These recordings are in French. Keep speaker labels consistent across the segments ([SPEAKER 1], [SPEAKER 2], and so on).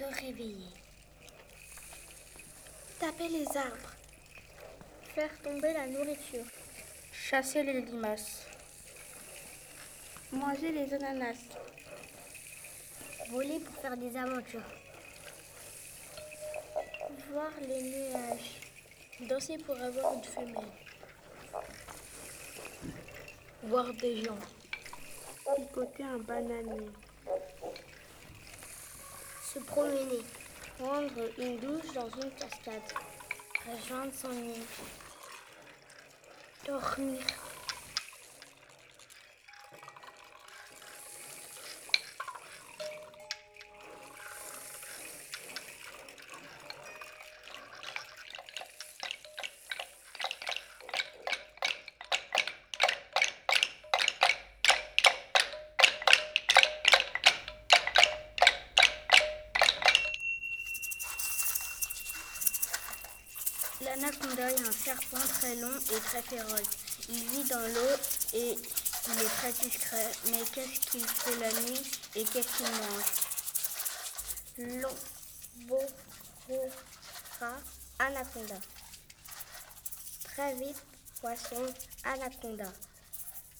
[SPEAKER 1] Se réveiller. Taper les arbres.
[SPEAKER 2] Faire tomber la nourriture.
[SPEAKER 3] Chasser les limaces.
[SPEAKER 2] Manger les ananas.
[SPEAKER 1] Voler pour faire des aventures.
[SPEAKER 2] Voir les nuages.
[SPEAKER 4] Danser pour avoir une femelle.
[SPEAKER 3] Voir des gens.
[SPEAKER 2] Picoter un bananier.
[SPEAKER 1] Se promener.
[SPEAKER 2] Prendre une douche dans une cascade.
[SPEAKER 1] Rejoindre son nid. Dormir.
[SPEAKER 3] L'anaconda est un serpent très long et très féroce. Il vit dans l'eau et il est très discret. Mais qu'est-ce qu'il fait la nuit et qu'est-ce qu'il mange?
[SPEAKER 2] L'omborora anaconda. Très vite, poisson anaconda.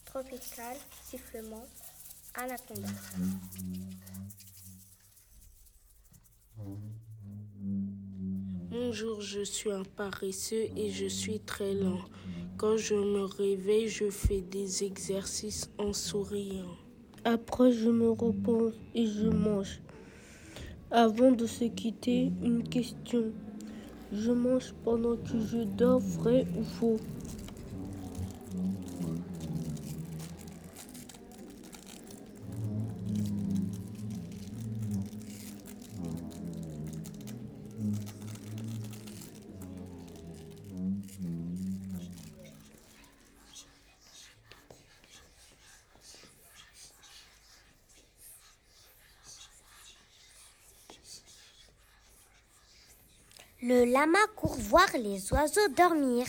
[SPEAKER 2] Tropical, sifflement, anaconda.
[SPEAKER 5] Je suis un paresseux et je suis très lent. Quand je me réveille, je fais des exercices en souriant. Après, je me repose et je mange. Avant de se quitter, une question. Je mange pendant que je dors, vrai ou faux?
[SPEAKER 1] Le lama court voir les oiseaux dormir.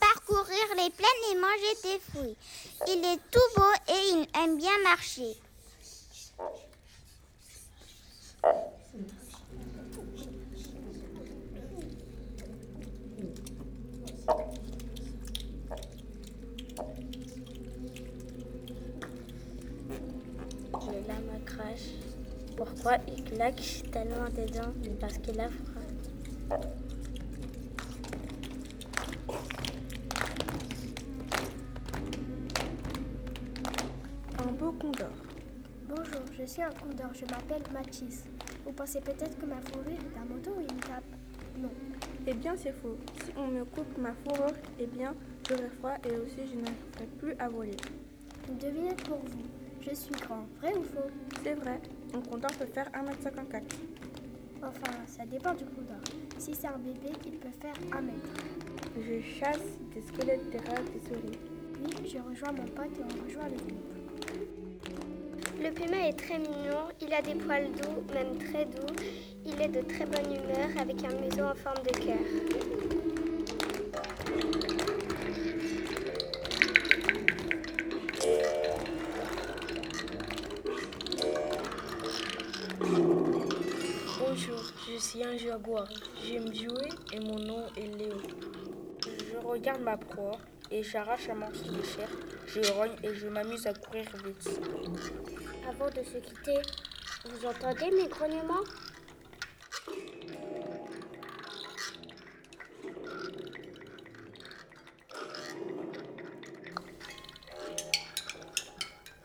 [SPEAKER 6] Parcourir les plaines et manger des fruits. Il est tout beau et il aime bien marcher.
[SPEAKER 2] Le lama crache. Pourquoi il claque tellement des dents Parce qu'il a froid.
[SPEAKER 7] Un beau condor.
[SPEAKER 8] Bonjour, je suis un condor, je m'appelle Mathis. Vous pensez peut-être que ma fourrure est un manteau ou une cape? Non.
[SPEAKER 7] Eh bien, c'est faux. Si on me coupe ma fourrure, eh bien, j'aurai froid et aussi je n'arriverai plus à voler.
[SPEAKER 8] Une devinette pour vous. Je suis grand, vrai ou faux?
[SPEAKER 7] C'est vrai, un condor peut faire 1m54.
[SPEAKER 8] Enfin, ça dépend du condor. Si c'est un bébé, il peut faire un mètre.
[SPEAKER 7] Je chasse des squelettes terrestres des souris.
[SPEAKER 8] Puis, je rejoins mon pote et on rejoint le groupe.
[SPEAKER 2] Le puma est très mignon, il a des poils doux, même très doux. Il est de très bonne humeur avec un museau en forme de cœur.
[SPEAKER 3] Bonjour, je suis un jaguar. J'aime jouer et mon nom est Léo. Je regarde ma proie et j'arrache un morceau de chair. Je rogne et je m'amuse à courir vite.
[SPEAKER 2] Avant de se quitter, vous entendez mes grognements?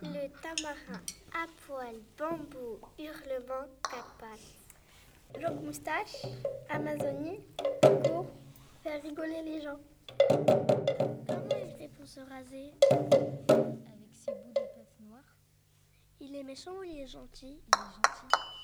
[SPEAKER 2] Le tamarin à poil, bambou, hurlement, quatre pattes.
[SPEAKER 8] Longue moustache, Amazonie, court, faire rigoler les gens.
[SPEAKER 1] Comment il fait pour se raser
[SPEAKER 4] Avec ses bouts de tête noire,
[SPEAKER 8] Il est méchant ou il est gentil?
[SPEAKER 4] Il est gentil.